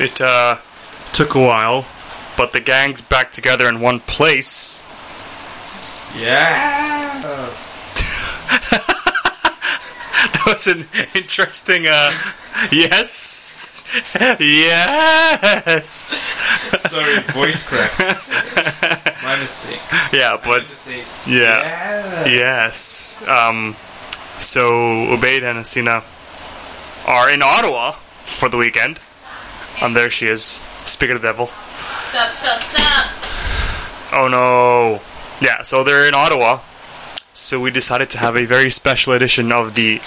It uh, took a while, but the gang's back together in one place. Yes. That was an interesting. Uh, yes, yes. Sorry, voice crack. My mistake. Yeah, but yeah. yes. Yes. Um, so Ubayd and Hasina are in Ottawa for the weekend. And there she is. Speak of the devil. Sup, sup, sup. Oh no. Yeah, so they're in Ottawa. So we decided to have a very special edition of the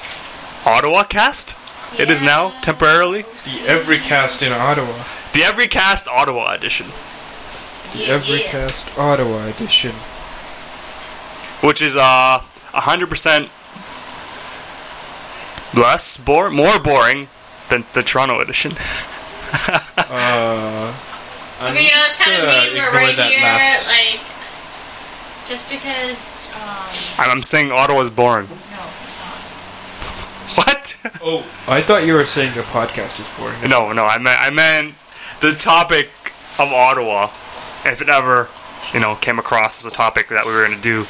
Ottawa cast. It is now temporarily The Every Cast in Ottawa. the Every Cast Ottawa edition, The Yeah, Every yeah. Cast Ottawa edition. which is uh hundred percent less bore more boring than the Toronto edition. Uh, I'm Okay, you know, it's kind of gonna mean we're right here, last- like, just because, um, I'm I'm saying Ottawa's boring. no, it's not. What? Oh, I thought you were saying the podcast is boring. no, no, I meant I meant the topic of Ottawa. If it ever, you know, came across as a topic that we were going to do.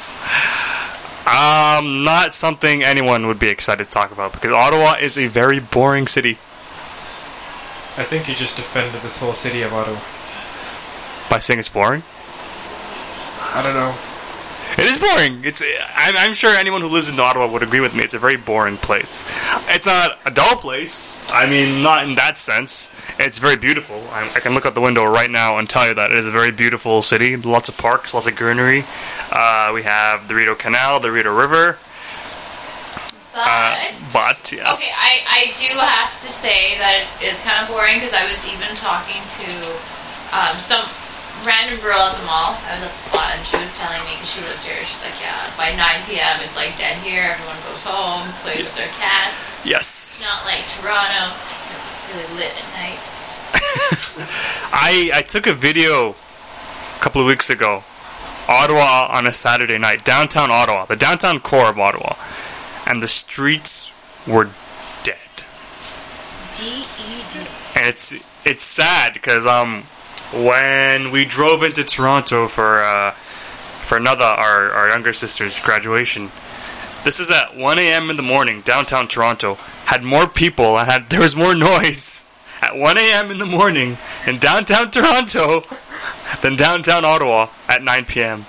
Um, not something anyone would be excited to talk about because Ottawa is a very boring city. I think you just offended this whole city of Ottawa. By saying it's boring, I don't know. it is boring. It's I'm, I'm sure anyone who lives in Ottawa would agree with me. It's a very boring place. It's not a dull place. I mean, not in that sense. It's very beautiful. I, I can look out the window right now and tell you that it is a very beautiful city. Lots of parks, lots of greenery. Uh, we have the Rideau Canal, the Rideau River. But, Uh, but yes, okay, I, I do have to say that it is kind of boring because I was even talking to um, some random girl at the mall. I was at the spot and she was telling me she lives here. She's like, yeah, by 9 p.m. it's like dead here. Everyone goes home, plays with their cats. yes. Not like Toronto, really lit at night. I I took a video a couple of weeks ago. Ottawa on a Saturday night, downtown Ottawa, the downtown core of Ottawa, and the streets were dead. D E D. And it's it's sad because um when we drove into Toronto for uh, for another our, our younger sister's graduation, this is at 1 a.m. in the morning, downtown Toronto. Had more people. and had there was more noise at 1 a.m. in the morning in downtown Toronto than downtown Ottawa at 9 p.m.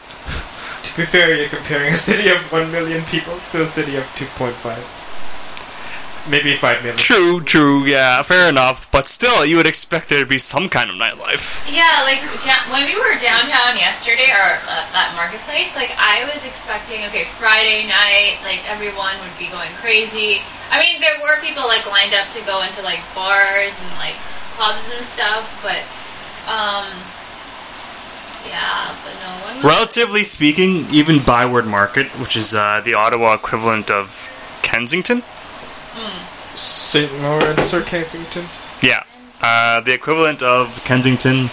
To be fair, you're comparing a city of 1 million people to a city of 2.5. Maybe 5 million. True, true, yeah, fair enough. But still, you would expect there to be some kind of nightlife. Yeah, like da- when we were downtown yesterday, or uh, that marketplace, like I was expecting, okay, Friday night, like everyone would be going crazy. I mean, there were people like lined up to go into like bars and like clubs and stuff, but um, yeah, but no one. Was, Relatively speaking, even Byward Market, which is uh, the Ottawa equivalent of Kensington, St. Lawrence or Kensington? yeah, uh, the equivalent of Kensington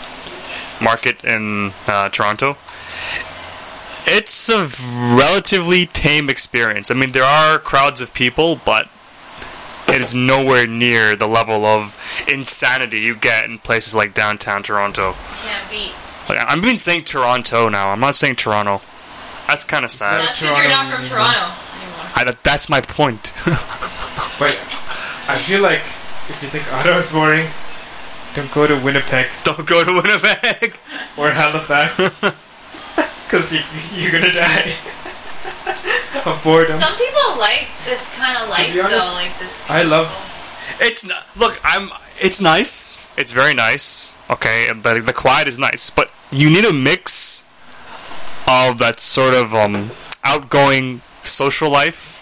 Market in uh, Toronto. It's a relatively tame experience. I mean, there are crowds of people, but it is nowhere near the level of insanity you get in places like downtown Toronto. can't beat. Like, I'm even saying Toronto now. I'm not saying Toronto. That's kind of sad. That's because you're not from Toronto Toronto anymore. I, that's my point. But I feel like if you think Ottawa's boring, don't go to Winnipeg Don't go to Winnipeg. or Halifax. Because you, you're gonna die of boredom. Some people like this kind of life, honest, though, like this. I love- It's not, look. I'm. It's nice. It's very nice. Okay, the the quiet is nice, but you need a mix of that sort of um outgoing social life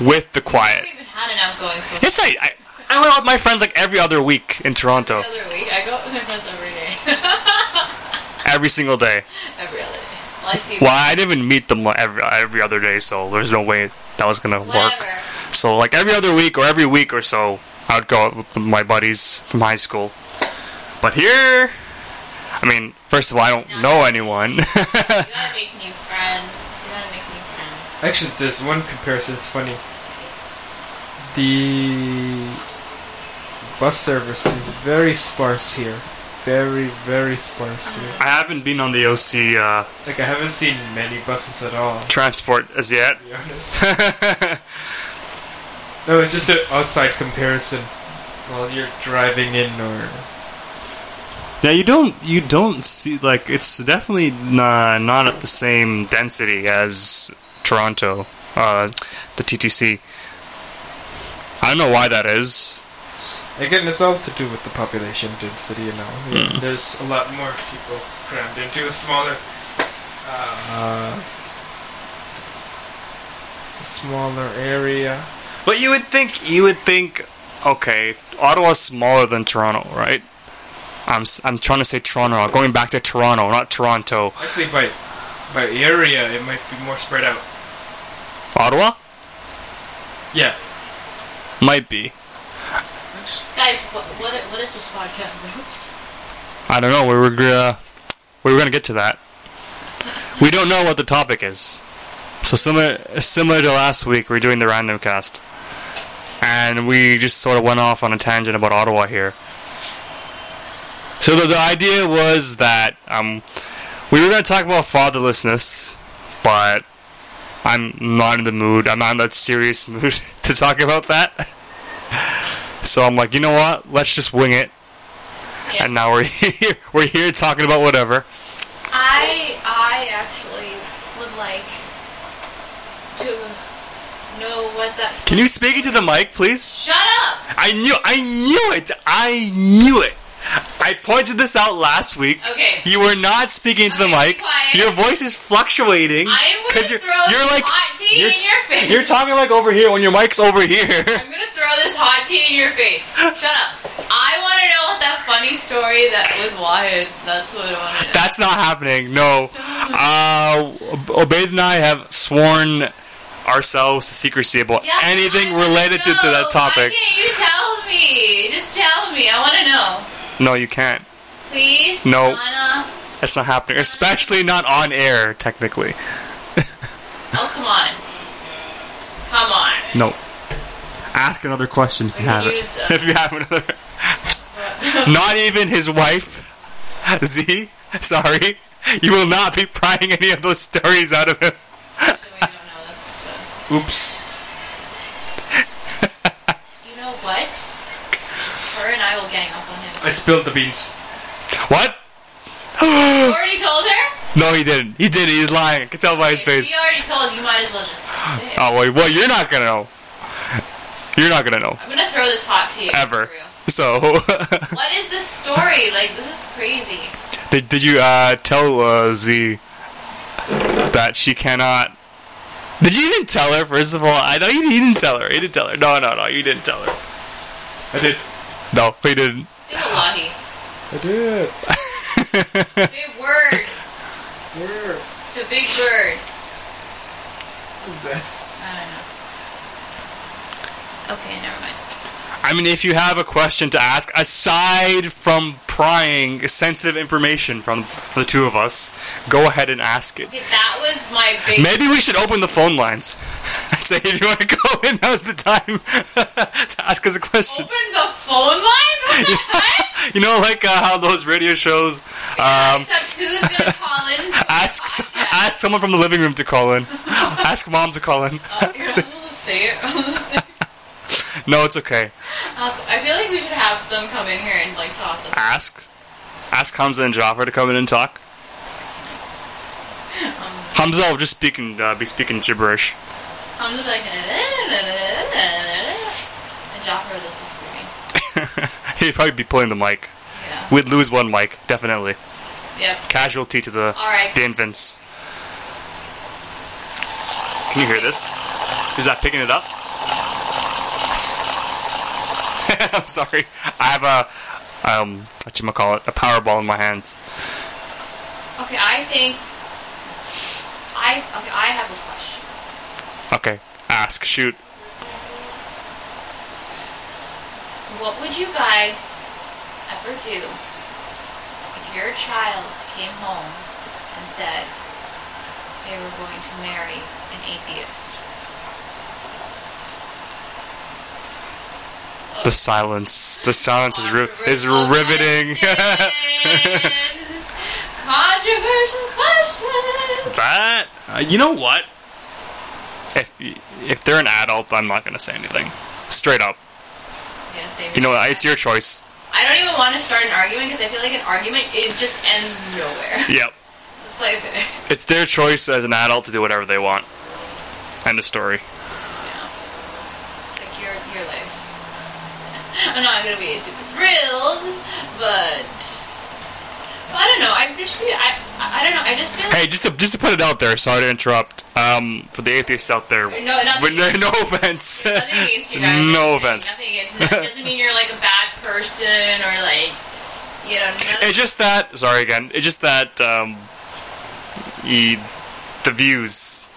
with the I quiet. haven't even had an outgoing social Yes, I. I I went out with my friends like every other week in Toronto, every other week. I go with my friends every day. every single day. every other day. Well, I see Well, I didn't even meet them every every other day, so there's no way that was gonna work. whatever. So like every other week or every week or so, I would go out with my buddies from high school. But here, I mean, first of all, I don't know anyone. You gotta make new friends. You gotta make new friends. Actually, there's one comparison. It's funny. The bus service is very sparse here. Very, very sparse here. I haven't been on the OC uh, Like I haven't seen many buses at all. Transport as yet. be honest. no, it's just an outside comparison while you're driving in or Yeah, you don't you don't see like it's definitely not, not at the same density as Toronto, uh, the TTC. I don't know why that is. Again, it's all to do with the population density, you know. There's a lot more people crammed into a smaller, uh, a smaller area. But you would think you would think okay, Ottawa's smaller than Toronto, right? I'm s- I'm trying to say Toronto. Going back to Toronto, not Toronto. Actually, by by area, it might be more spread out. Ottawa Yeah. might be. Guys, what, what what is this podcast about? I don't know. We were uh, we were gonna get to that. We don't know what the topic is. So similar similar to last week, we're doing the random cast, and we just sort of went off on a tangent about Ottawa here. So the, the idea was that um, we were going to talk about fatherlessness, but I'm not in the mood. I'm not in that serious mood to talk about that. So I'm like, you know what? Let's just wing it Yeah. and now we're here. We're here talking about whatever. I I actually would like to know what that. Can you speak into the mic, please? Shut up! I knew, I knew it. I knew it. I pointed this out last week. Okay. You were not speaking into the mic. Your voice is fluctuating. Gonna you're, you're this like hot tea you're, in your face. you're talking like over here when your mic's over here. I'm gonna throw this hot tea in your face. Shut up. I want to know what that funny story that with Wyatt. That's what I want to know. That's not happening. No. Uh, Ubayd and I have sworn ourselves to secrecy about anything related to, to that topic. Why can't you tell me? Just tell me. I want to know. No, you can't. Please. No. Anna. That's not happening. Especially not on air, technically. Oh come on. Come on. No. Ask another question if you have it. uh, If you have another. Not even his wife, Z. Sorry. You will not be prying any of those stories out of him. we don't know. That's. Oops. you know what? Her and I will gang up on. I spilled the beans. What? You already told her? No, he didn't. He did. He's lying. I can tell by his face. He already told. You might as well just say it. Oh, wait. Well, you're not gonna know. You're not gonna know. I'm gonna throw this hot tea. in Ever. So, What is this story? Like this is crazy. did, did you uh, tell uh, Z that she cannot. Did you even tell her, first of all? I know you, you didn't tell her. You didn't tell her. No, no, no. You didn't tell her. I did. No, he didn't. Wallahi. I did. Say word. Where It's a big bird. is that? I don't know. Okay, never mind. I mean, if you have a question to ask, aside from prying sensitive information from the two of us, go ahead and ask it. That was my big. Maybe we should open the phone lines say, if you want to go in, now's the time to ask us a question. Open the phone lines? What the heck? You know, like uh, how those radio shows Yeah, um, Except who's gonna call in? ask ask someone from the living room to call in, ask mom to call in. Uh, you're not supposed to say it. No, it's okay. Awesome. I feel like we should have them come in here and like talk. Them. Ask ask Hamza and Jaffer to come in and talk. Hamza will just speaking uh, be speaking gibberish. Just like, and Joffrey will be screaming. He'd probably be pulling the mic. Yeah. We'd lose one mic, definitely. Yep. Casualty to the All right. the infants. Can you hear this? Is that picking it up? I'm sorry. I have a um what you call it a Powerball in my hands. Okay, I think. I okay. I have a question. Okay, ask, shoot. What would you guys ever do if your child came home and said they were going to marry an atheist? The silence. The silence is ri- is riveting. Controversial question. that uh, you know what? If if they're an adult, I'm not gonna say anything. Straight up. Yeah, same You know, here. it's your choice. I don't even want to start an argument because I feel like an argument it just ends nowhere. Yep. It's like, It's their choice as an adult to do whatever they want. End of story. yeah, it's like your your life. I'm not gonna be super thrilled, but I don't know. I'm just I I don't know. I just feel Hey, just to just to put it out there. Sorry to interrupt. Um, for the atheists out there, no, nothing. no, no offense. Nothing against you guys. no Nothing offense. against. That doesn't mean you're like a bad person or like you know. It's just that. Sorry again. It's just that um, e- the views,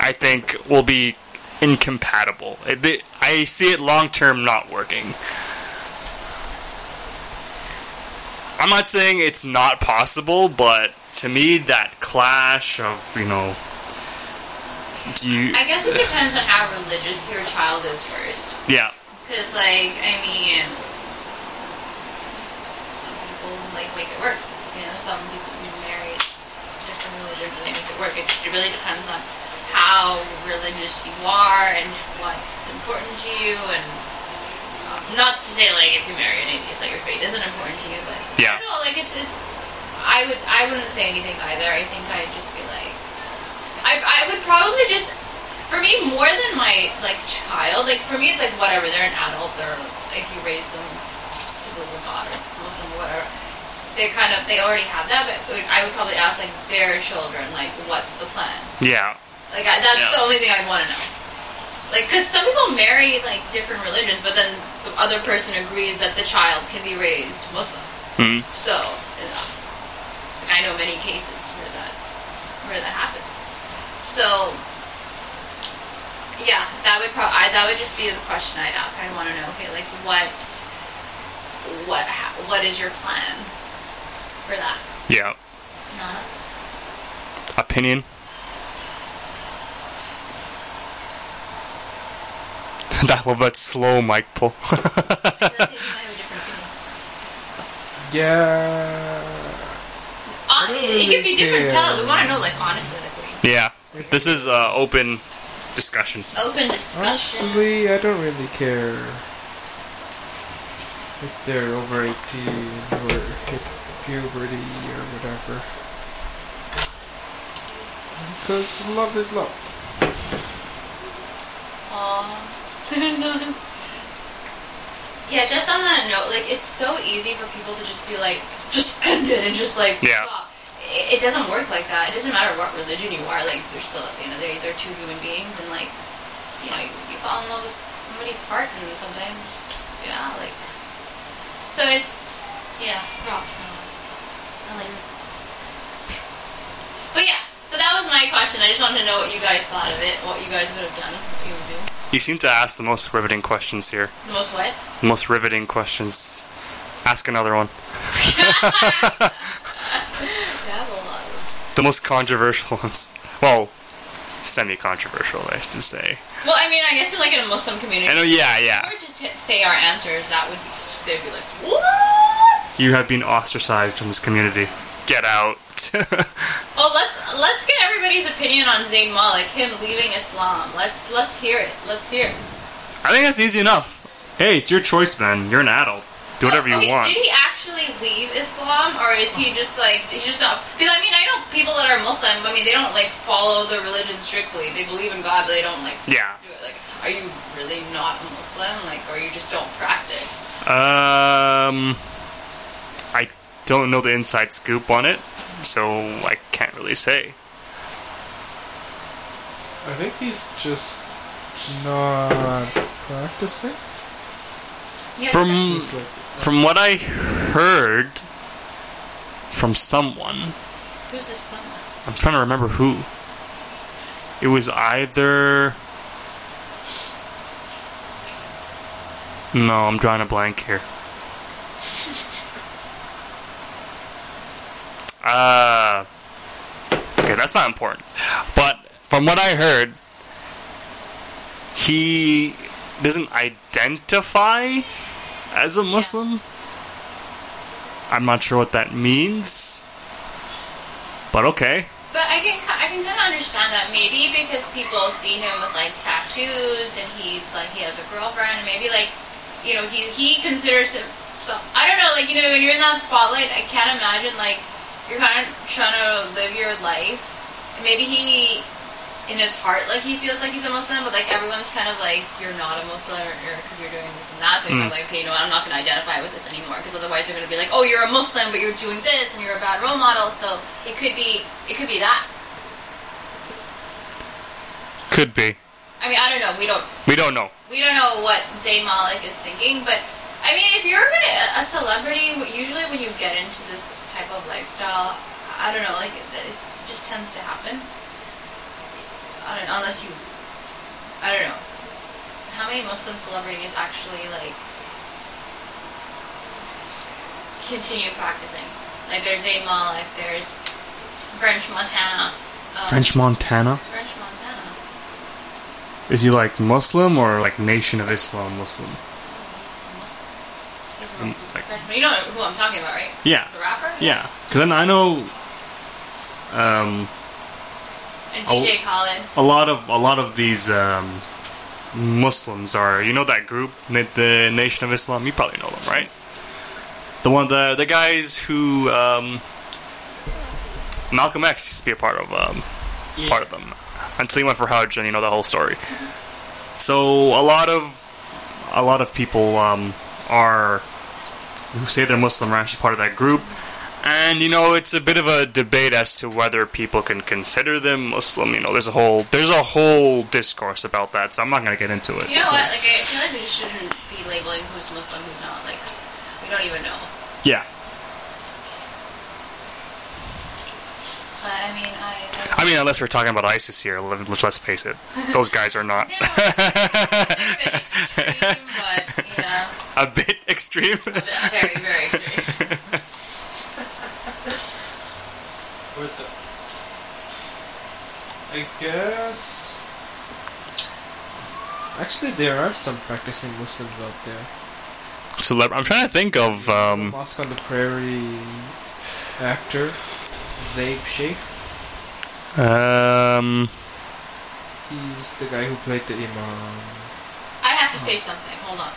I think, will be incompatible. It, they, I see it long term not working. I'm not saying it's not possible, but to me, that clash of you know, do you? I guess it depends on how religious your child is first. Yeah, Because, like, I mean, some people, like, make it work. You know, some people marry different religions and they make it work. It really depends on how religious you are and what's important to you. And not to say, like, if you marry an atheist, that your faith isn't important to you, but Yeah. I like, it's, it's, I would, I wouldn't say anything either. I think I'd just be like, I, I would probably just for me more than my like child like for me it's like whatever they're an adult they're if you raise them to believe in god or muslim or whatever they kind of they already have that but would- i would probably ask like their children like what's the plan yeah, like I, that's Yeah. the only thing i'd want to know like because some people marry like different religions but then the other person agrees that the child can be raised muslim Mhm. so you know, like, i know many cases where that's where that happens so yeah, that would probably that would just be the question I'd ask. I want to know, okay, like what, what, ha- what is your plan for that? yeah. Nana? Opinion. that love that slow mic pull. I feel like you might have a different opinion. Yeah. Uh, don't it could be different. care. Tell we want to know, like honestly, yeah, this is uh, open discussion. open discussion. Honestly, I don't really care if they're over 18 or hit puberty or whatever. Because love is love. Aw. yeah, just on that note, like it's so easy for people to just be like, just end it and just like Yeah. stop. It, it doesn't work like that. It doesn't matter what religion you are. Like they're still at the end of the day, they're two human beings, and like you know, you, you fall in love with somebody's heart, and sometimes, yeah, like. So it's yeah, props. I like. But yeah, so that was my question. I just wanted to know what you guys thought of it, what you guys would have done, what you would do. You seem to ask the most riveting questions here. The most what? The most riveting questions. Ask another one. Yeah, a lot of. The most controversial ones. Well, semi-controversial, I should say. Well, I mean, I guess in like in a Muslim community, I know. Yeah, if yeah. we were to t- say our answers, that would be they'd be like, what? You have been ostracized from this community. Get out. Oh, let's let's get everybody's opinion on Zayn Malik, him leaving Islam. Let's let's hear it. Let's hear. it. I think that's easy enough. Hey, it's your choice, man. You're an adult. Do whatever Oh, okay, you want. Did he actually leave Islam, or is he just like he's just not? Because I mean, I know people that are Muslim. I mean, they don't like follow the religion strictly. They believe in God, but they don't like Yeah. do it. Like, are you really not a Muslim? Like, or you just don't practice? Um, I don't know the inside scoop on it, so I can't really say. I think he's just not practicing. From uh, from what I heard from someone, who's this someone? I'm trying to remember who. It was either. No, I'm drawing a blank here. Uh, okay, that's not important. But from what I heard, he doesn't identify as a Muslim. I'm not sure what that means, but okay. But I can I can kind of understand that maybe because people see him with like tattoos and he's like he has a girlfriend and maybe like you know he he considers himself I don't know like you know when you're in that spotlight I can't imagine like you're kind of trying to live your life and maybe he in his heart like he feels like he's a Muslim but like everyone's kind of like you're not a Muslim because you're doing this and that so he's Mm. like okay you know what, I'm not going to identify with this anymore because otherwise they're going to be like oh you're a Muslim but you're doing this and you're a bad role model so it could be it could be that Could be. I mean, I don't know. We don't We don't know. we don't know what Zayn Malik is thinking, but I mean, if you're gonna, a celebrity, usually when you get into this type of lifestyle, I don't know, like it, it just tends to happen. I don't know, unless you, I don't know. How many Muslim celebrities actually like continue practicing? Like there's Zayn Malik, there's French Montana. Um, French Montana. French Montana. Is he like Muslim or like Nation of Islam Muslim? He's a Muslim. He's a Muslim. like- French- You know who I'm talking about, right? Yeah. The rapper? Yeah. Because then I know um, And. DJ Khaled. a lot of a lot of these um, Muslims are you know that group the Nation of Islam. You probably know them, right? The one the the guys who um, Malcolm X used to be a part of um, part of them until he went for Hajj and you know the whole story. So a lot of a lot of people um, are who say they're Muslim are actually part of that group. And you know, it's a bit of a debate as to whether people can consider them Muslim. You know, there's a whole there's a whole discourse about that, so I'm not gonna get into it. You know So- what? Like, I feel like we shouldn't be labeling who's Muslim, who's not. Like, we don't even know. Yeah, But I mean, I. I mean, unless we're talking about ISIS here, let- let's let's face it, those guys are not a extreme, but yeah, a bit extreme. very, very extreme. What the? I guess. Actually, there are some practicing Muslims out there. Celeb- I'm trying to think of um, Mosque on the Prairie actor, Zaib Shaikh. um, He's the guy who played the Imam. I have to say something. Hold on.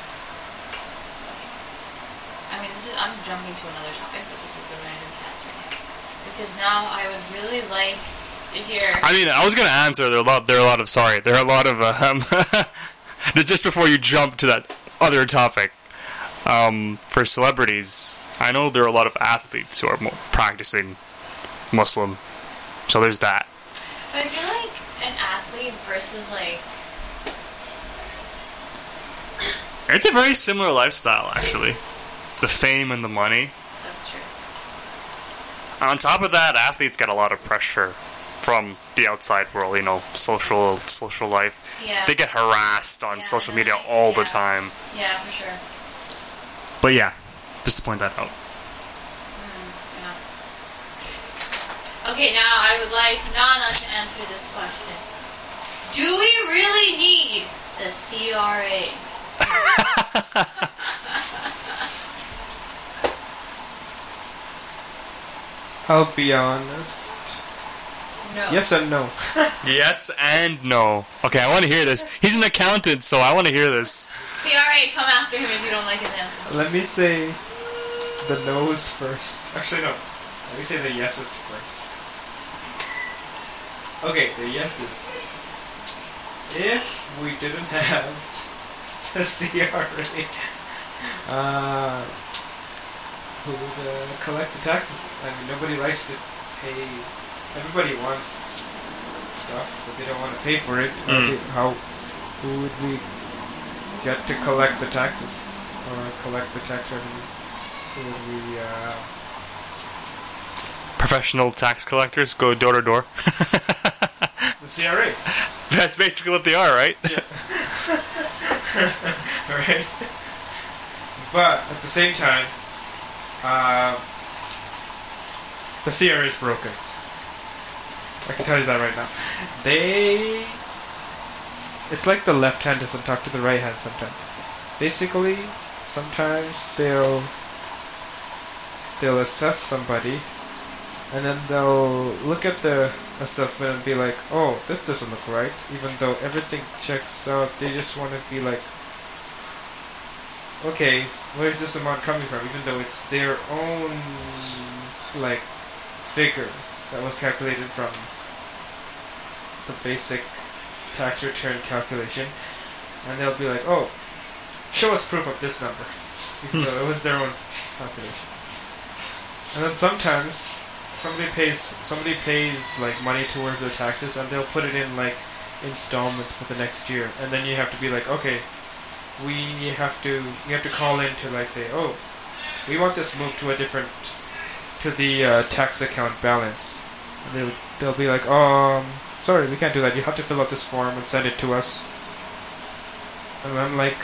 I mean, this is, I'm jumping to another topic, but this is the random cast right now. Because now I would really like to hear. I mean, I was gonna answer. There are a lot. There are a lot of. Sorry, there are a lot of. Um, just before you jump to that other topic, um, for celebrities, I know there are a lot of athletes who are practicing Muslim. So there's that. But I feel like an athlete versus like It's a very similar lifestyle, actually. The fame and the money. that's true. On top of that, athletes get a lot of pressure from the outside world. You know, social social life. Yeah. They get harassed on Yeah, social media all the time. Yeah, for sure. But yeah, just to point that out. Mm, yeah. Okay, now I would like Nana to answer this question. Do we really need the CRA? I'll be honest. No. Yes and no. Yes and no. Okay, I want to hear this. He's an accountant, so I want to hear this. CRA, come after him if you don't like his answer. Let me say the no's first. Actually, no. Let me say the yeses first. Okay, the yeses. If we didn't have the CRA, uh, who would uh, collect the taxes? I mean, nobody likes to pay. Everybody wants stuff, but they don't want to pay for it. How Mm. How? Who would we get to collect the taxes or collect the tax revenue? Who would we? Uh, Professional tax collectors go door to door. the CRA, That's basically what they are, right? Yeah. right? But at the same time, uh, the CRA is broken. I can tell you that right now. They. It's like the left hand doesn't talk to the right hand sometimes. Basically, sometimes they'll they'll assess somebody, and then they'll look at the assessment and be like, "Oh, this doesn't look right," even though everything checks out. They just want to be like, "Okay, where's this amount coming from?" Even though it's their own like figure that was calculated from the basic tax return calculation, and they'll be like, "Oh, show us proof of this number," even hmm. though it was their own calculation. And then sometimes somebody pays somebody pays like money towards their taxes, and they'll put it in like installments for the next year, and then you have to be like, "Okay, we have to we have to call in to like say, oh, we want this moved to a different to the uh, tax account balance." And they would, they'll be like, um, sorry, we can't do that. You have to fill out this form and send it to us. And I'm like,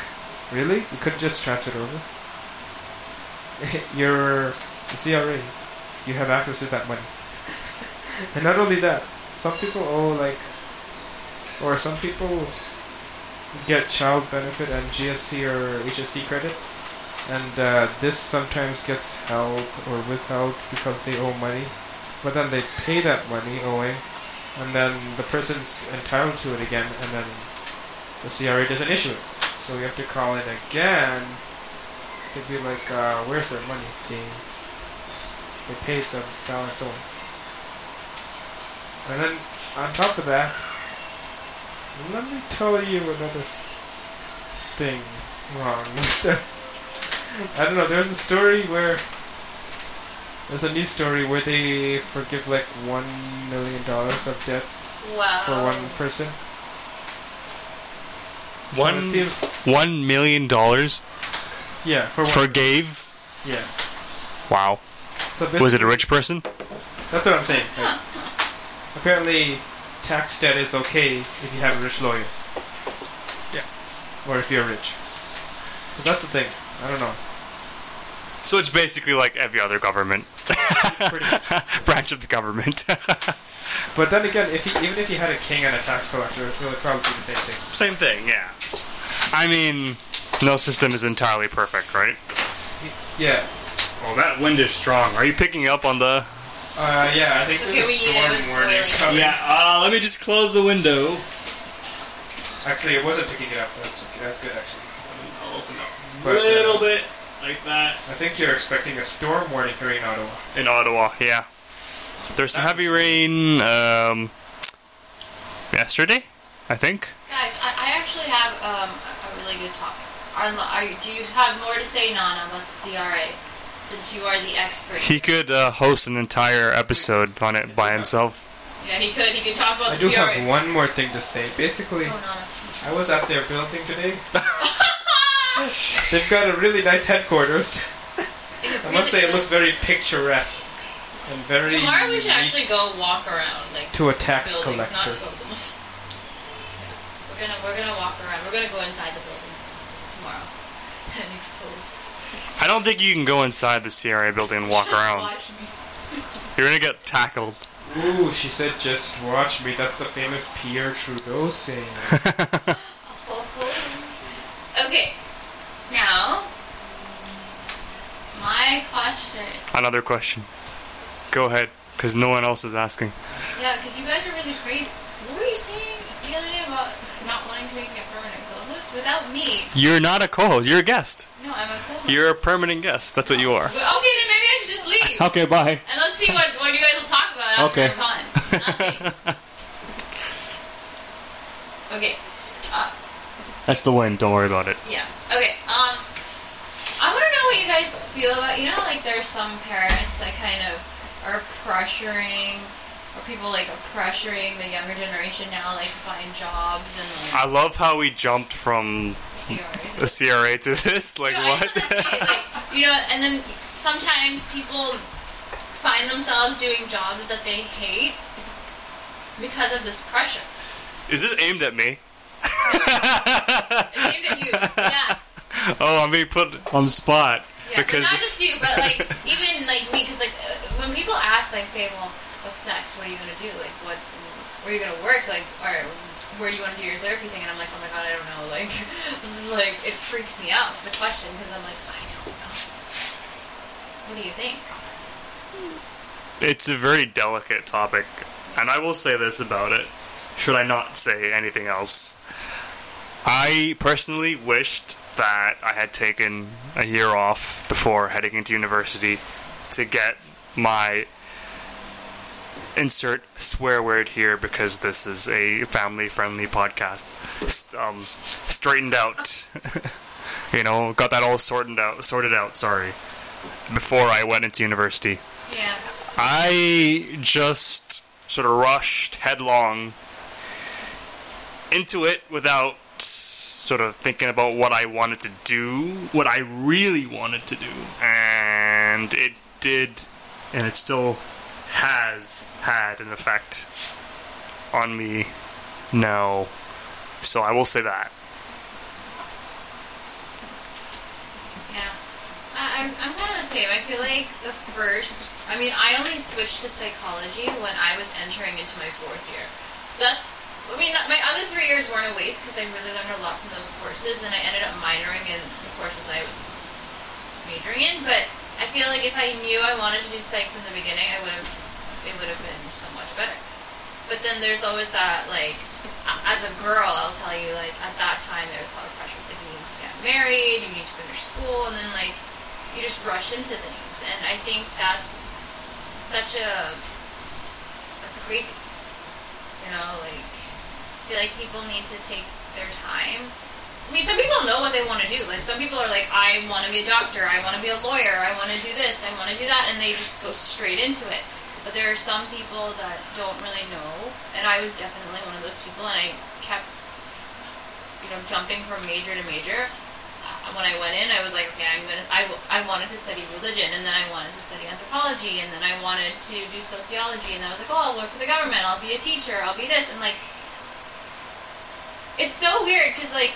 really? You couldn't just transfer it over? You're CRA. You have access to that money. and not only that, some people owe like, or some people get child benefit and GST or HST credits, and uh, this sometimes gets held or withheld because they owe money but then they pay that money owing, and then the person's entitled to it again, and then the CRA doesn't issue it. So we have to call in again to be like, uh, where's their money? They they paid the balance owing. And then on top of that, let me tell you another s- thing wrong. I don't know. There's a story where there's a news story where they forgive like one million dollars of debt Wow. for one person. So One it seems, one million dollars yeah, for one. forgave. yeah. Wow. So Was it a rich person? That's what I'm saying. Like, apparently, tax debt is okay if you have a rich lawyer. Yeah. Or if you're rich. So that's the thing. I don't know. So it's basically like every other government branch of the government. But then again, if you, even if you had a king and a tax collector, it would probably be the same thing. Same thing, yeah. I mean, no system is entirely perfect, right? Yeah. Well, that wind is strong. Are you picking up on the? Uh, yeah, I think It's there's a we need it. storm warning coming. Yeah. Uh, let me just close the window. Actually, it wasn't picking it up. That's, okay. That's good, actually. I'll open up a little uh, bit like that. I think you're expecting a storm warning here in Ottawa. In Ottawa, yeah. There's some heavy rain. Um, yesterday, I think. Guys, I, I actually have um, a, a really good topic. Are, are, you- do you have more to say, Nana, about the CRA? Since you are the expert. He could uh, host an entire episode on it by himself. yeah, he could. He could talk about the. I the do CRA. have one more thing to say. Basically, Oh, Nana. I was at their building today. They've got a really nice headquarters. I must say, it looks very picturesque and very Tomorrow we should actually go walk around, like to a tax buildings, not collector. buildings. Yeah. We're gonna we're gonna walk around. We're gonna go inside the building tomorrow and expose. I don't think you can go inside the CRA building and walk around. Watch me. You're gonna get tackled. Ooh, she said, "Just watch me." That's the famous Pierre Trudeau saying. Okay, now my question. Another question. Go ahead, because no one else is asking. Yeah, because you guys are really crazy. What were you saying the other day about not wanting to make me a permanent co-host without me? You're not a co-host. You're a guest. No, I'm a co-host. You're a permanent guest. That's what you are. Okay, then maybe I should just leave. Okay, bye. And let's see what, what you guys will talk about after Okay. I'm gone. Okay. Uh, That's the wind. Don't worry about it. yeah. Okay. Um, I want to know what you guys feel about. You know, how, like there's some parents that kind of are pressuring, or people like are pressuring the younger generation now, like to find jobs and like? I love how we jumped from CRAs. the CRA to this. Like No, what? say, like, you know, and then sometimes people find themselves doing jobs that they hate because of this pressure. Is this aimed at me? It's aimed at you. Yeah. Oh, I'm being put on the spot Yeah, because not just you, but like even like me, because like when people ask like, okay, well, what's next? What are you gonna do? Like, what? Where are you gonna work? Like, or where do you want to do your therapy thing? And I'm like, oh my god, I don't know. Like, this is like, it freaks me out, the question, because I'm like, I don't know. What do you think? It's a very delicate topic, and I will say this about it. Should I not say anything else? I personally wished that I had taken a year off before heading into university to get my insert swear word here because this is a family friendly podcast. Um, straightened out. you know, got that all sorted out. Sorted out. Sorry, before I went into university. Yeah. I just sort of rushed headlong into it without sort of thinking about what I wanted to do, what I really wanted to do. And it did, and it still has had an effect on me now. So I will say that. Yeah. I'm, I'm kind of the same. I feel like the first, I mean, I only switched to psychology when I was entering into my fourth year. So that's, I mean, my other three years weren't a waste because I really learned a lot from those courses and I ended up minoring in the courses I was majoring in. But I feel like if I knew I wanted to do psych from the beginning, I would have, it would have been so much better. But then there's always that, like, as a girl, I'll tell you, like, at that time, there was a lot of pressures. Like, you need to get married, you need to finish school, and then, like, you just rush into things. And I think that's such a, that's crazy. You know, like, I feel like people need to take their time. I mean, some people know what they want to do. Like, some people are like, I want to be a doctor, I want to be a lawyer, I want to do this, I want to do that, and they just go straight into it. But there are some people that don't really know, and I was definitely one of those people, and I kept, you know, jumping from major to major. When I went in, I was like, okay, I'm gonna. I, I wanted to study religion, and then I wanted to study anthropology, and then I wanted to do sociology, and I was like, oh, I'll work for the government, I'll be a teacher, I'll be this, and like, it's so weird because like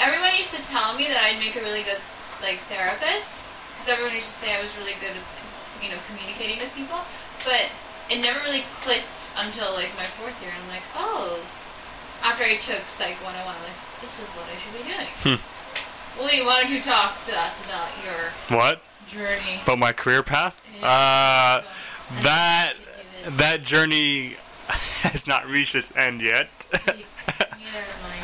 everyone used to tell me that I'd make a really good like therapist because everyone used to say I was really good at you know communicating with people, but it never really clicked until like my fourth year. And I'm like, oh, after I took Psych 101, I'm like, this is what I should be doing. Willie, why don't you talk to us about your What? journey? But my career path? Yeah. Uh, that that journey has not reached its end yet. you did it. Neither is mine.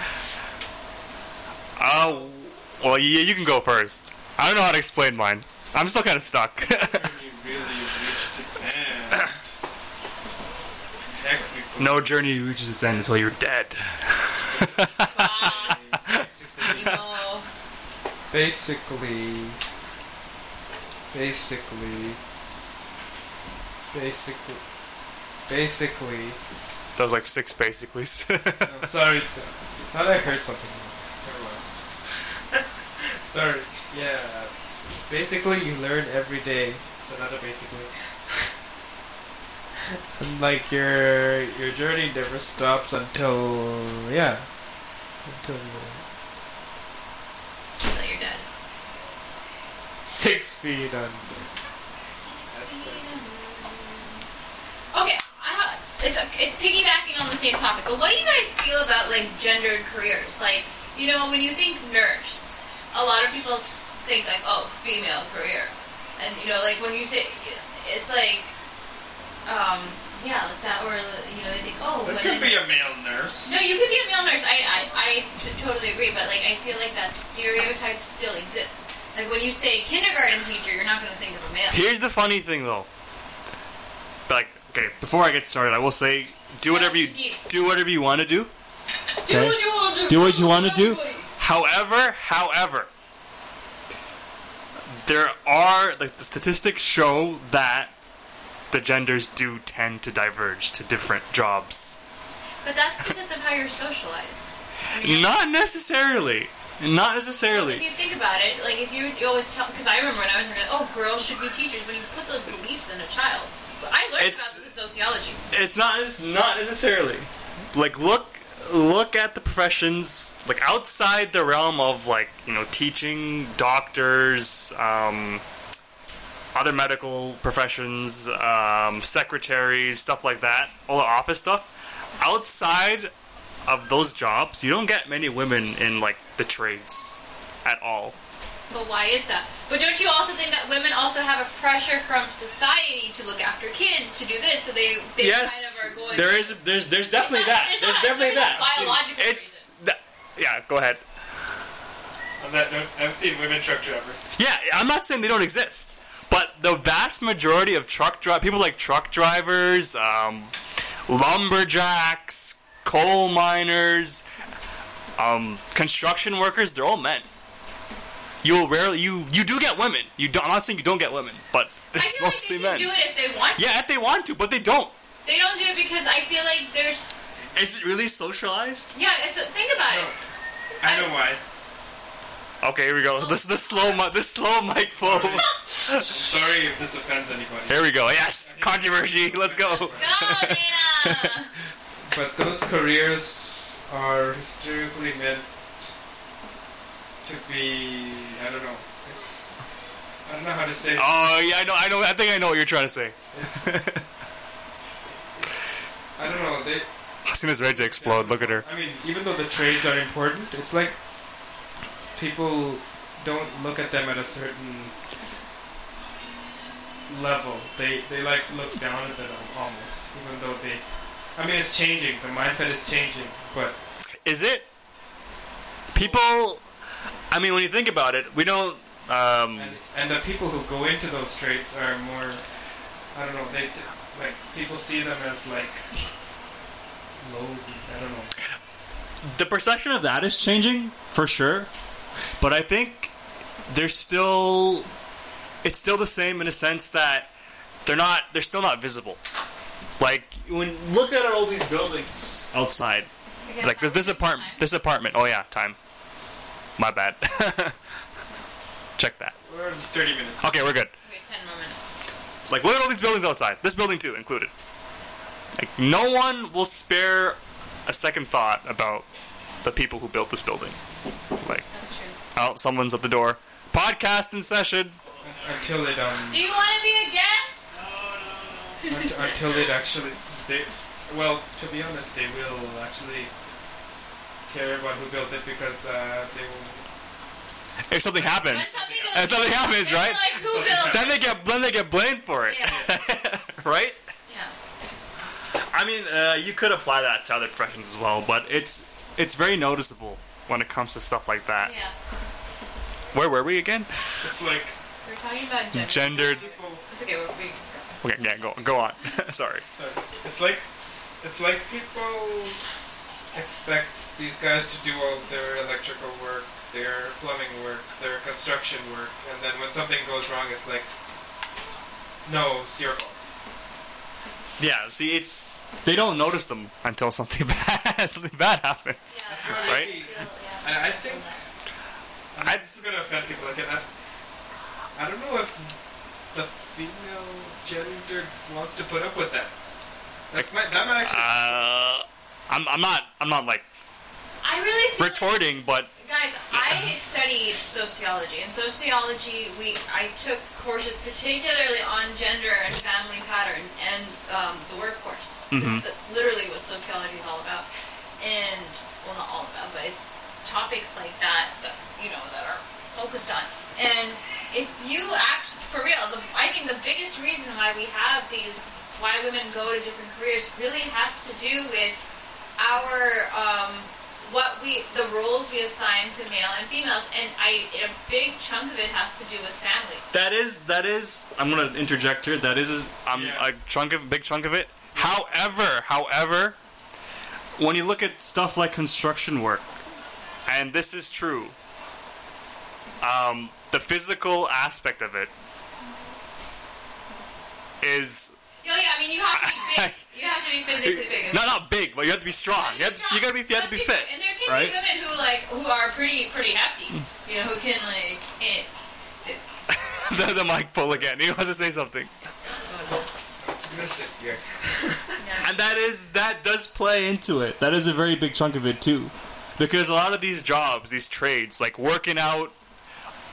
Oh, well, yeah, you can go first. I don't know how to explain mine. I'm still kind of stuck. Really reached its end. Technically. no journey reaches its end until you're dead. Basically, basically, basically, basically, basically. that was like six basically. No, sorry, th- thought I heard something. Sorry. Yeah. Basically, you learn every day. So another basically. and like your your journey never stops until yeah, until you're Until you're dead. six feet under. That's it. Okay, I it's it's piggybacking on the same topic. But what do you guys feel about like gendered careers? Like, you know, when you think nurse, a lot of people think like, oh, female career, and you know, like when you say, it's like, um, yeah, like that, or you know, they think, oh, It could be a male nurse. no, you could be a male nurse. I, I, I totally agree, but like I feel like that stereotype still exists. Like when you say kindergarten teacher, you're not going to think of a male. Here's the funny thing, though. Like, okay, before I get started, I will say, do whatever you do whatever you want to do. Do what you want to do. Do what you wanna do. However, however, there are like the statistics show that the genders do tend to diverge to different jobs. But that's because of how you're socialized. You know? Not necessarily. Not necessarily. If you think about it, like if you, you always tell, because I remember when I was like, oh, girls should be teachers, but you put those beliefs in a child. I learned It's- about this in sociology. It's not. It's not necessarily. Like look, look at the professions like outside the realm of like you know teaching, doctors, um, other medical professions, um, secretaries, stuff like that, all the office stuff. Outside of those jobs, you don't get many women in like the trades at all. But why is that? But don't you also think that women also have a pressure from society to look after kids, to do this, so they, they yes, kind of are going. there is there's there's definitely not- that. it's There's not- definitely that. biological It's that. Yeah, go ahead. On that note, I've seen women truck drivers. Yeah, I'm not saying they don't exist, but the vast majority of truck dri- people like truck drivers, um, lumberjacks, coal miners, um, construction workers, they're all men. You will rarely you you do get women. You don't, I'm not saying you don't get women, but I it's feel like mostly they men. do it if they want. to. Yeah, if they want to, but they don't. They don't do it because I feel like there's. Is it really socialized? Yeah, it's, think about No. it. I know why. Okay, here we go. This is the slow mi- this slow mic flow. Sorry if this offends anybody. Here we go. Yes, controversy. Let's go. Go, Dana! But those careers are historically meant to be. I don't know. It's. I don't know how to say. it. Oh yeah, I know. I know. I think I know what you're trying to say. It's, it's. I don't know. They. Hasina's ready to explode. Look at her. I mean, even though the trades are important, it's like people don't look at them at a certain level. They they like look down at them almost, even though they. I mean, it's changing. The mindset is changing, but Is it? People. I mean, when you think about it, we don't. Um, and, and the people who go into those trades are more. I don't know. They like people see them as like low. I don't know. the perception of that is changing for sure, but I think there's still. It's still the same in a sense that they're not. They're still not visible. Like when look at all these buildings outside. It's like this this apartment. This apartment. Oh yeah, time. My bad. Check that. We're at thirty minutes. Okay, we're good. Okay, ten more minutes. Like, look at all these buildings outside. This building too, included. Like, no one will spare a second thought about the people who built this building. Like, That's true. oh, someone's at the door. Podcast in session. Until it um. Do you want to be a guest? unt- until it actually they well to be honest they will actually care about who built it because uh, they will If something happens, something goes and something happens, right? Like, who built Then they get then they get blamed for it, right? Yeah. I mean, uh, you could apply that to other professions as well, but it's it's very noticeable when it comes to stuff like that. Yeah. Where were we again? it's like We're talking about gender. Gendered. people It's okay. We're, we, Okay, yeah, go go on. Sorry. sorry it's like it's like people expect these guys to do all their electrical work their plumbing work their construction work and then when something goes wrong it's like no it's your fault Yeah, see, it's they don't notice them until something bad something bad happens. yeah, That's right. like, Right? feel- yeah, And I think- I mean, this is gonna offend people. Like, I, I don't know if the female gender wants to put up with that. That might, that might actually. Uh, I'm I'm not I'm not like I really feel like- retorting, but Guys, I studied sociology. In sociology, we I took courses particularly on gender and family patterns and um, the workforce. This- Mhm. That's literally what sociology is all about. And well, not all about, but it's topics like that that you know that are focused on. And if you actually, for real, the, I think the biggest reason why we have these, why women go to different careers, really has to do with our um, what we the roles we assign to male and females and i a big chunk of it has to do with family that is that is I'm gonna interject here. That is a, I'm Yeah. a chunk of big chunk of it. However, however, when you look at stuff like construction work, and this is true, um, the physical aspect of it is yeah yeah i mean you have to be big you have to be physically big not not big, but you have to be strong. You, have, you gotta be you have to be fit. and there can right? be women who like who are pretty pretty hefty you know who can like it, the, the mic pull again. He wants to say something. I was gonna say, yeah. yeah. And that is that does play into it. That is a very big chunk of it too, because a lot of these jobs, these trades, like working out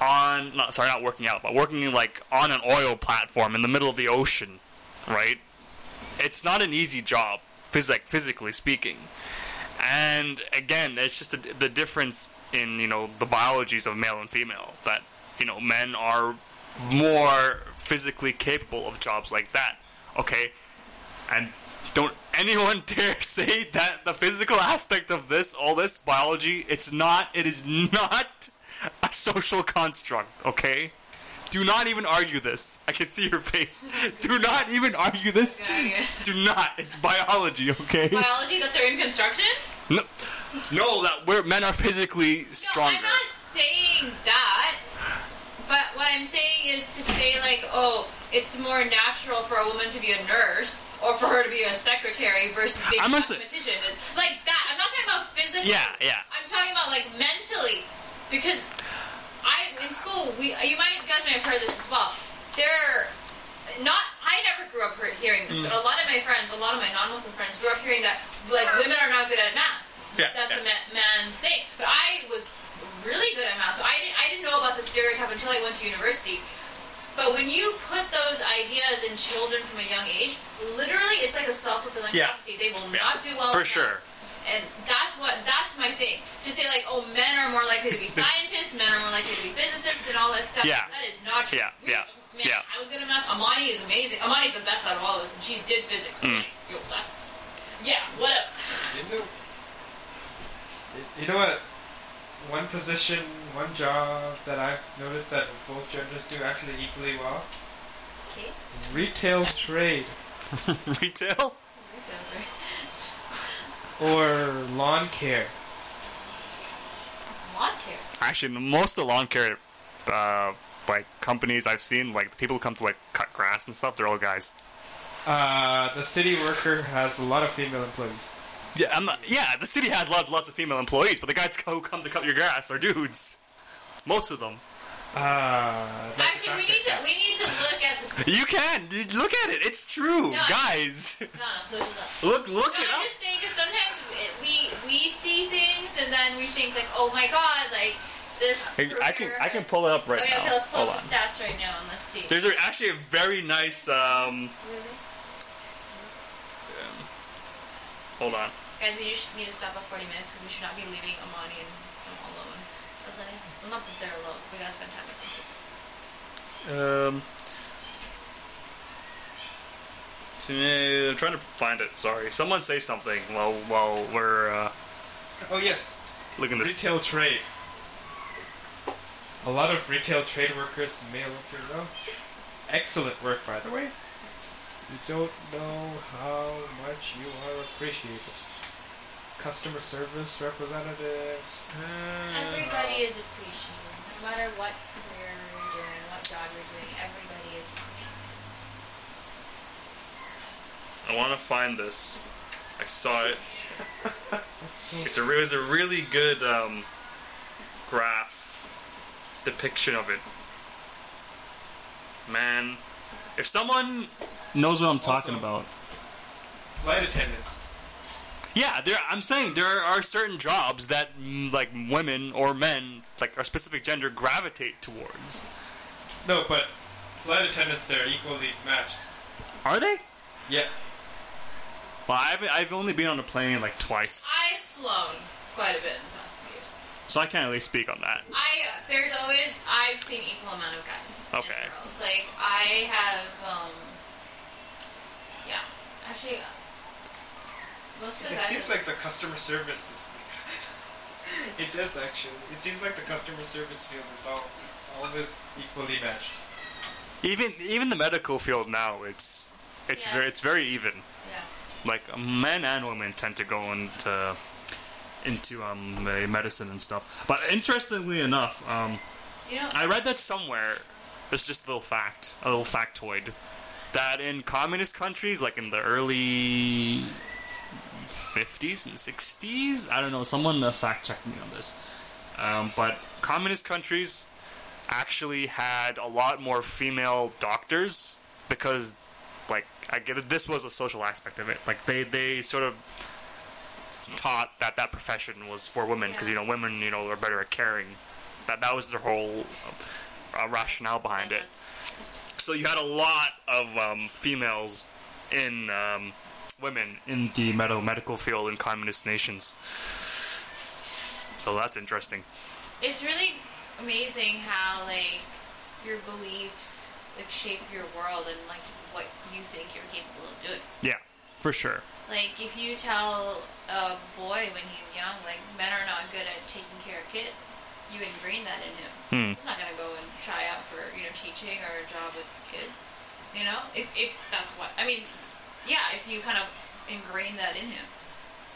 on, not sorry, not working out, but working like on an oil platform in the middle of the ocean, right? It's not an easy job, phys- like physically speaking, And again, it's just a, the difference in you know the biologies of male and female. That you know men are more physically capable of jobs like that. Okay, and don't anyone dare say that the physical aspect of this, all this biology, it's not. It is not a social construct. Okay. Do not even argue this. I can see your face. Do not even argue this. Yeah, Do not. It's biology, okay? Biology that they're in construction? No, no that we're, men are physically stronger. No, I'm not saying that. But what I'm saying is to say like, oh, it's more natural for a woman to be a nurse or for her to be a secretary versus being a mathematician. Like that. I'm not talking about physically. Yeah, yeah. I'm talking about like mentally because I in school we you might you guys may have heard this as well. There not I never grew up hearing this, Mm. but a lot of my friends, a lot of my non-Muslim friends grew up hearing that like women are not good at math. Yeah, That's yeah. a ma- man's thing. But I was really good at math, so I didn't I didn't know about the stereotype until I went to university. But when you put those ideas in children from a young age, literally it's like a self-fulfilling Yeah. prophecy. They will Yeah, not do well for sure. And that's what that's my thing. To say like, oh, men are more likely to be scientists, men are more likely to be physicists, and all that stuff. Yeah. That is not true. Yeah, We- yeah, Man, yeah. I was good at math. Amani is amazing. Amani's the best out of all of us, and she did physics. Mm. like, yo, that's yeah, whatever. You know, you know what? One position, one job that I've noticed that both genders do actually equally well. Okay. Retail trade Retail? Retail? Or lawn care. Lawn care. Actually, most of the lawn care, uh, like companies I've seen, like the people who come to like cut grass and stuff, they're all guys. Uh, the city worker has a lot of female employees. Yeah, I'm not, yeah. The city has lots, lots of female employees, but the guys who come to cut your grass are dudes. Most of them. Uh, like Actually, we need to we need to look at the. You can dude, look at it. It's true, No, I- guys. No, no, so up. Look, look No, it I'm up. just saying because sometimes we we see things and then we think like, oh my god, like this. I I can I can pull it up right oh, yeah, now. okay, let's pull Hold up on. the stats right now and let's see. There's a, actually a very nice. Um, Really? hold on. Guys, we just need to stop at 40 minutes because we should not be leaving Amani and him alone. That's it. Well, not that they're alone. We gotta spend time with them. Um, to- I'm trying to find it. Sorry, someone say something while while we're uh, Oh yes, looking this. retail trade. A lot of retail trade workers, male and female. Excellent work, by the way. You don't know how much you are appreciated. Customer service representatives. Everybody is appreciated. No matter what career you're doing, what job you're doing, everybody is appreciated. I want to find this. I saw it. It's a, it was a really good um, graph depiction of it. Man, if someone knows what I'm talking Also- about, Flight attendants. Yeah, there. I'm saying there are certain jobs that mm, like women or men, like a specific gender, gravitate towards. No, but flight attendants, they're equally matched. Are they? Yeah. Well, I've I've only been on a plane like twice, I've flown quite a bit in the past few years. so I can't really speak on that. I uh, there's always I've seen equal amount of guys Okay. and girls. Like I have, um, yeah, actually, most of the It seems I've- like the customer service is. it does actually. It seems like the customer service field is all all always equally matched. Even even the medical field now, it's it's Yes. very it's very even. yeah. Like men and women tend to go into into um medicine and stuff. But interestingly enough, um, You know, I read that somewhere. It's just a little fact, a little factoid, that in communist countries, like in the early 50s and 60s, I don't know, someone uh, fact check me on this. Um, but communist countries actually had a lot more female doctors because, like, I get it, this was a social aspect of it. Like, they, they sort of taught that that profession was for women because, you know, women, you know, are better at caring. That, that was their whole uh, rationale behind it. So you had a lot of um, females in um, women in the med- medical field in communist nations. So that's interesting. It's really amazing how like your beliefs like shape your world and like what you think you're capable of doing. Yeah, for sure. Like if you tell a boy when he's young, like men are not good at taking care of kids, you ingrain that in him. Hmm. He's not gonna go and try out for you know teaching or a job with kids. You know, if if that's what I mean, yeah. If you kind of ingrain that in him,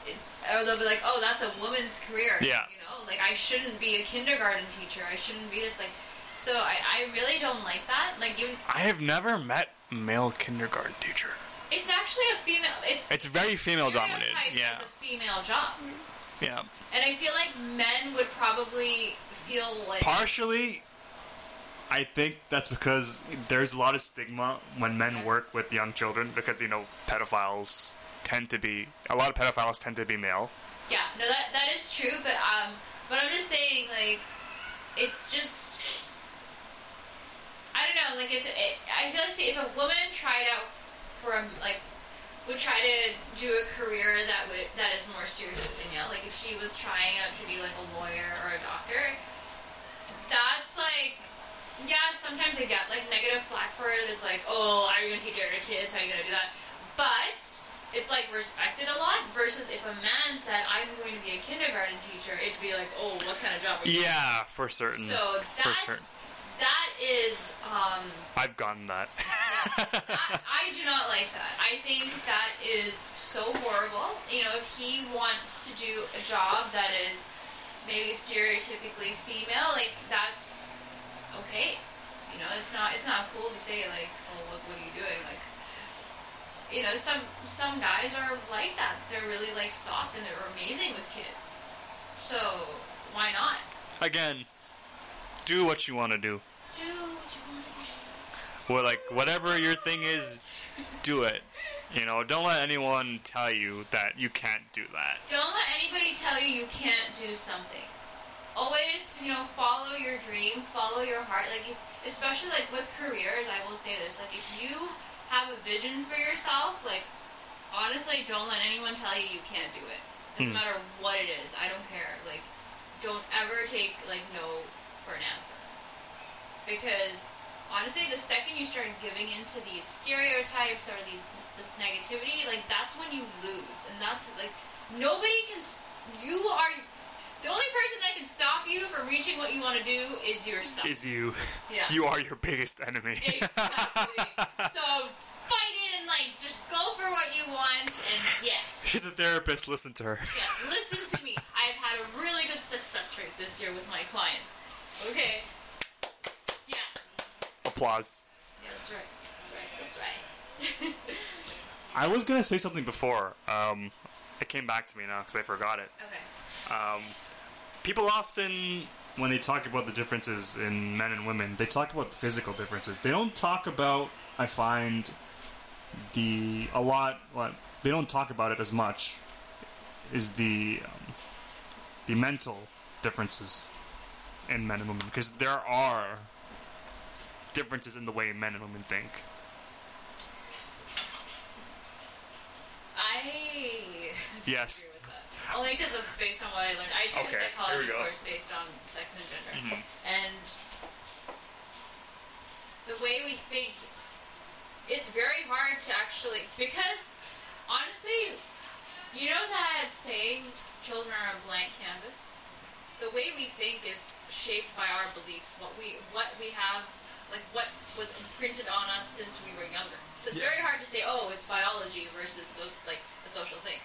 it's or they'll be like, oh, that's a woman's career. Yeah. You know, like I shouldn't be a kindergarten teacher. I shouldn't be this like. So I, I really don't like that. Like even I have never met a male kindergarten teacher. it's actually a female. It's It's very female dominated. Yeah, a female job. yeah. And I feel like men would probably feel like Partially, I think that's because there's a lot of stigma when men work with young children because you know pedophiles tend to be a lot of pedophiles tend to be male. yeah, no, that that is true. But um, but I'm just saying like it's just I don't know. Like it's it, I feel like see, if a woman tried out for a, like would try to do a career that would that is more stereotypical, you know, like if she was trying out to be like a lawyer or a doctor, that's like yeah, sometimes they get like negative flack for it. It's like, oh, are you gonna take care of your kids? How are you gonna do that? But it's like respected a lot. Versus if a man said, "I'm going to be a kindergarten teacher," it'd be like, oh, what kind of job? Are you Yeah, for certain. So for that's certain. that is um, I've gotten that. I, I do not like that. I think that is so horrible. You know, if he wants to do a job that is maybe stereotypically female, like that's okay. You know, it's not it's not cool to say like, oh, what, what are you doing? Like, you know, some some guys are like that. They're really like soft and they're amazing with kids. So why not? Again, do what you want to do. Do what you want to do. Or like whatever your thing is, do it. You know, don't let anyone tell you that you can't do that. Don't let anybody tell you you can't do something. Always, you know, follow your dream, follow your heart. Like, if, especially like with careers, I will say this: like, if you have a vision for yourself, like, honestly, don't let anyone tell you you can't do it. Doesn't Hmm. matter what it is. I don't care. Like, don't ever take like no for an answer. Because honestly, the second you start giving into these stereotypes or these this negativity, like that's when you lose, and that's like nobody can. You are the only person that can stop you from reaching what you want to do is yourself. Is you? yeah. You are your biggest enemy. exactly. so fight it and like just go for what you want, and yeah. She's a therapist. Listen to her. Yeah, listen to me. I've had a really good success rate this year with my clients. Okay. Yeah. Applause. Yeah, that's right. That's right. That's right. I was gonna say something before. Um, it came back to me now because I forgot it. Okay. Um, people often, when they talk about the differences in men and women, they talk about the physical differences. They don't talk about. I find the a lot. What they don't talk about it as much is the um, the mental differences in men and women because there are differences in the way men and women think. I Yes. Agree with that. Only because of based on what I learned. I took Okay, a psychology here we go. course based on sex and gender, Mhm. and the way we think, it's very hard to actually because honestly, you know that saying, "Children are a blank canvas." The way we think is shaped by our beliefs. What we what we have. Like what was imprinted on us since we were younger. So it's Yeah. very hard to say, oh, it's biology versus so, like a social thing.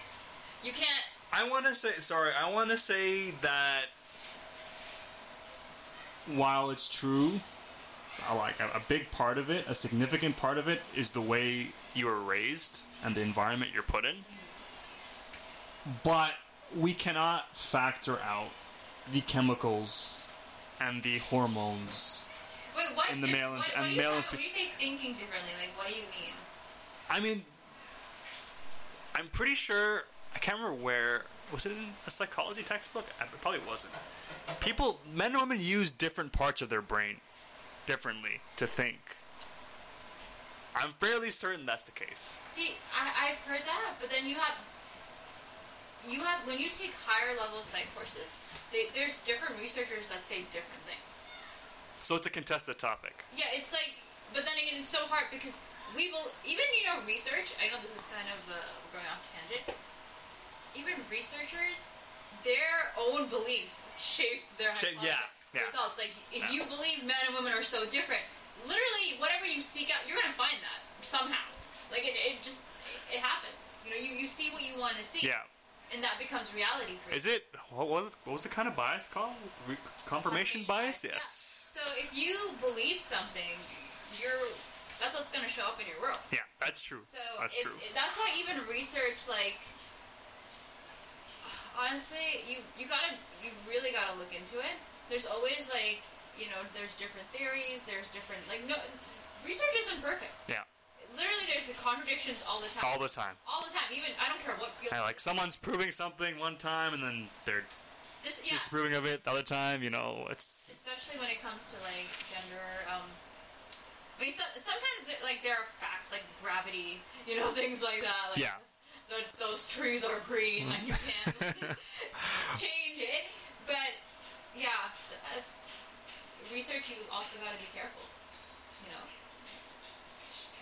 You can't I want to say sorry. I want to say that while it's true, like a, a big part of it, a significant part of it, is the way you were raised and the environment you're put in. But we cannot factor out the chemicals and the hormones. Wait, what? In the male and- what, what do you male and talk- fe- when you say thinking differently, like what do you mean? I mean, I'm pretty sure. I can't remember where. Was it in a psychology textbook? Uh, It probably wasn't. People, men and women use different parts of their brain differently to think. I'm fairly certain that's the case. See, I, I've heard that, but then you have you have when you take higher level psych courses, they, there's different researchers that say different things. So it's a contested topic. Yeah, it's like, but then again, it's so hard because we will even you know research. I know this is kind of uh, we're going off tangent. Even researchers, their own beliefs shape their Shape- hypothesis- yeah, yeah. results. Like if you believe men and women are so different, literally whatever you seek out, you're gonna find that somehow. Like it, it just it, it happens. You know, you, you see what you want to see, Yeah. and that becomes reality for you. Is it what was what was the kind of bias called? Re- confirmation, bias? yeah. Yes. So if you believe something, you're that's what's gonna show up in your world. Yeah, that's true. So that's it's, true. that's why even research, like, honestly, you you gotta you really gotta look into it. There's always like you know there's different theories. There's different like no research isn't perfect. yeah, Literally, there's contradictions all the time. all the time. All the time. Even I don't care what field. Yeah, like someone's proving something one time and then they're just yeah. disproving of it the other time. You know, it's especially when it comes to like gender. Um, I mean, so, sometimes like there are facts like gravity, you know, things like that. Like, Yeah. The, those trees are green, like you can't change it. But yeah, that's research. You also got to be careful. You know.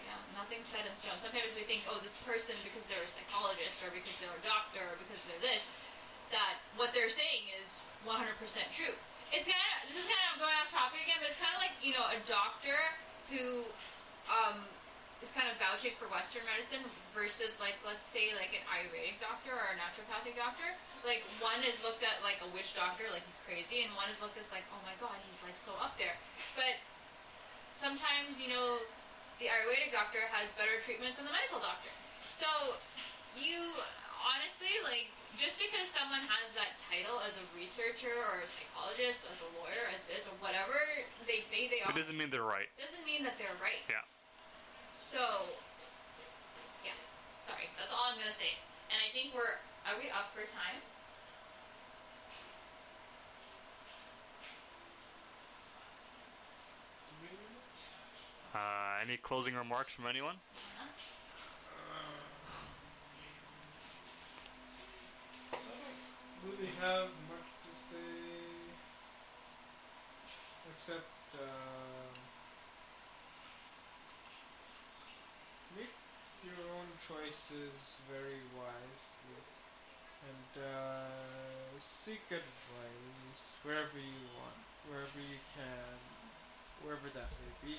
Yeah, nothing's set in stone. Sometimes we think, oh, this person because they're a psychologist or because they're a doctor or because they're this, that what they're saying is 100% true. It's kind of this is kind of going off topic again, but it's kind of like you know a doctor who um, is kind of vouching for Western medicine versus like let's say like an Ayurvedic doctor or a naturopathic doctor. Like one is looked at like a witch doctor, like he's crazy, and one is looked as like oh my god, he's like so up there. But sometimes you know the Ayurvedic doctor has better treatments than the medical doctor. So you honestly like just because someone has that title as a researcher or a psychologist, as a lawyer, as this or whatever they say they are, it doesn't mean they're right. doesn't mean that they're right. Yeah. So yeah, sorry, that's all I'm gonna say. And I think we're are we up for time? Uh, any closing remarks from anyone? really have much to say except uh, make your own choices very wisely and uh, seek advice wherever you want, wherever you can, wherever that may be.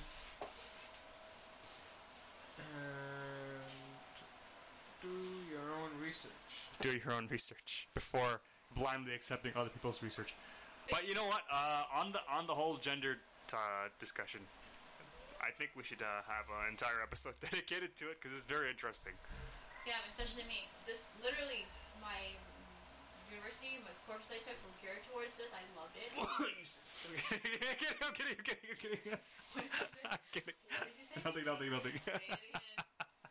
And do your own research. Do your own research before blindly accepting other people's research. But you know what? Uh, on the on the whole gender uh, discussion, I think we should uh, have an entire episode dedicated to it because it's very interesting. Yeah, essentially me. This literally my university, my course I took were geared towards this. I loved it. I'm kidding, I'm kidding, I'm kidding, I'm kidding. What did you say? I'm kidding. What did you say? Nothing, nothing, nothing. Say it again.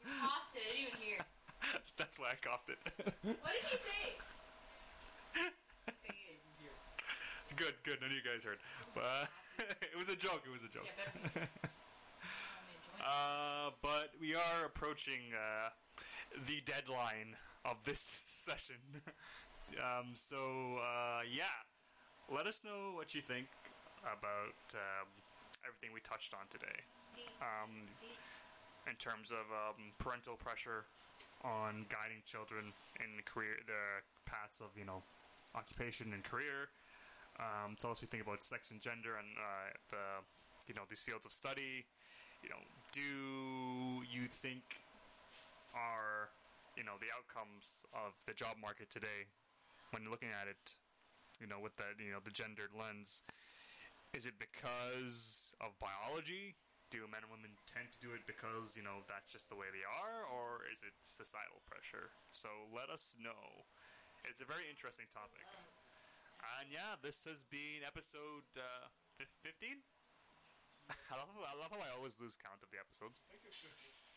You coughed it. I didn't even hear. That's why I coughed it. What did he say? Say good, good. None of you guys heard. But it was a joke. It was a joke. Yeah, better be. I'm enjoying it. Uh, but we are approaching uh, the deadline of this session. um, so uh, yeah, let us know what you think about um, everything we touched on today um, in terms of um, parental pressure on guiding children in the career, the paths of you know occupation and career. Um, tell us what you think about sex and gender and uh, the you know these fields of study. You know, do you think are you know the outcomes of the job market today when looking at it, you know, with that you know the gendered lens, is it because of biology? Do men and women tend to do it because you know that's just the way they are, or is it societal pressure? So let us know. It's a very interesting topic. And yeah, this has been episode uh, 15. I love, I love how I always lose count of the episodes.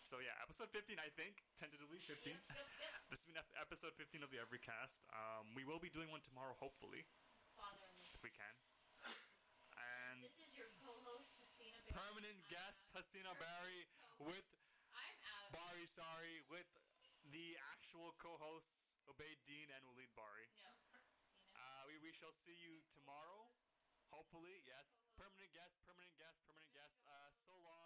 So yeah, episode 15, I think, tentatively 15. Yep, yep, yep. This has been episode 15 of the Everycast. Um, we will be doing one tomorrow, hopefully, Father, if we can. And this is your co-host, Hasina. Bailey. permanent guest Hasina permanent Barry co-host. with sorry with the actual co-hosts Ubayd Dean and Waleed Bari. No. Cena. Uh, we, we shall see you tomorrow. Hopefully, yes. Permanent guest, permanent guest, permanent guest. Uh, so long.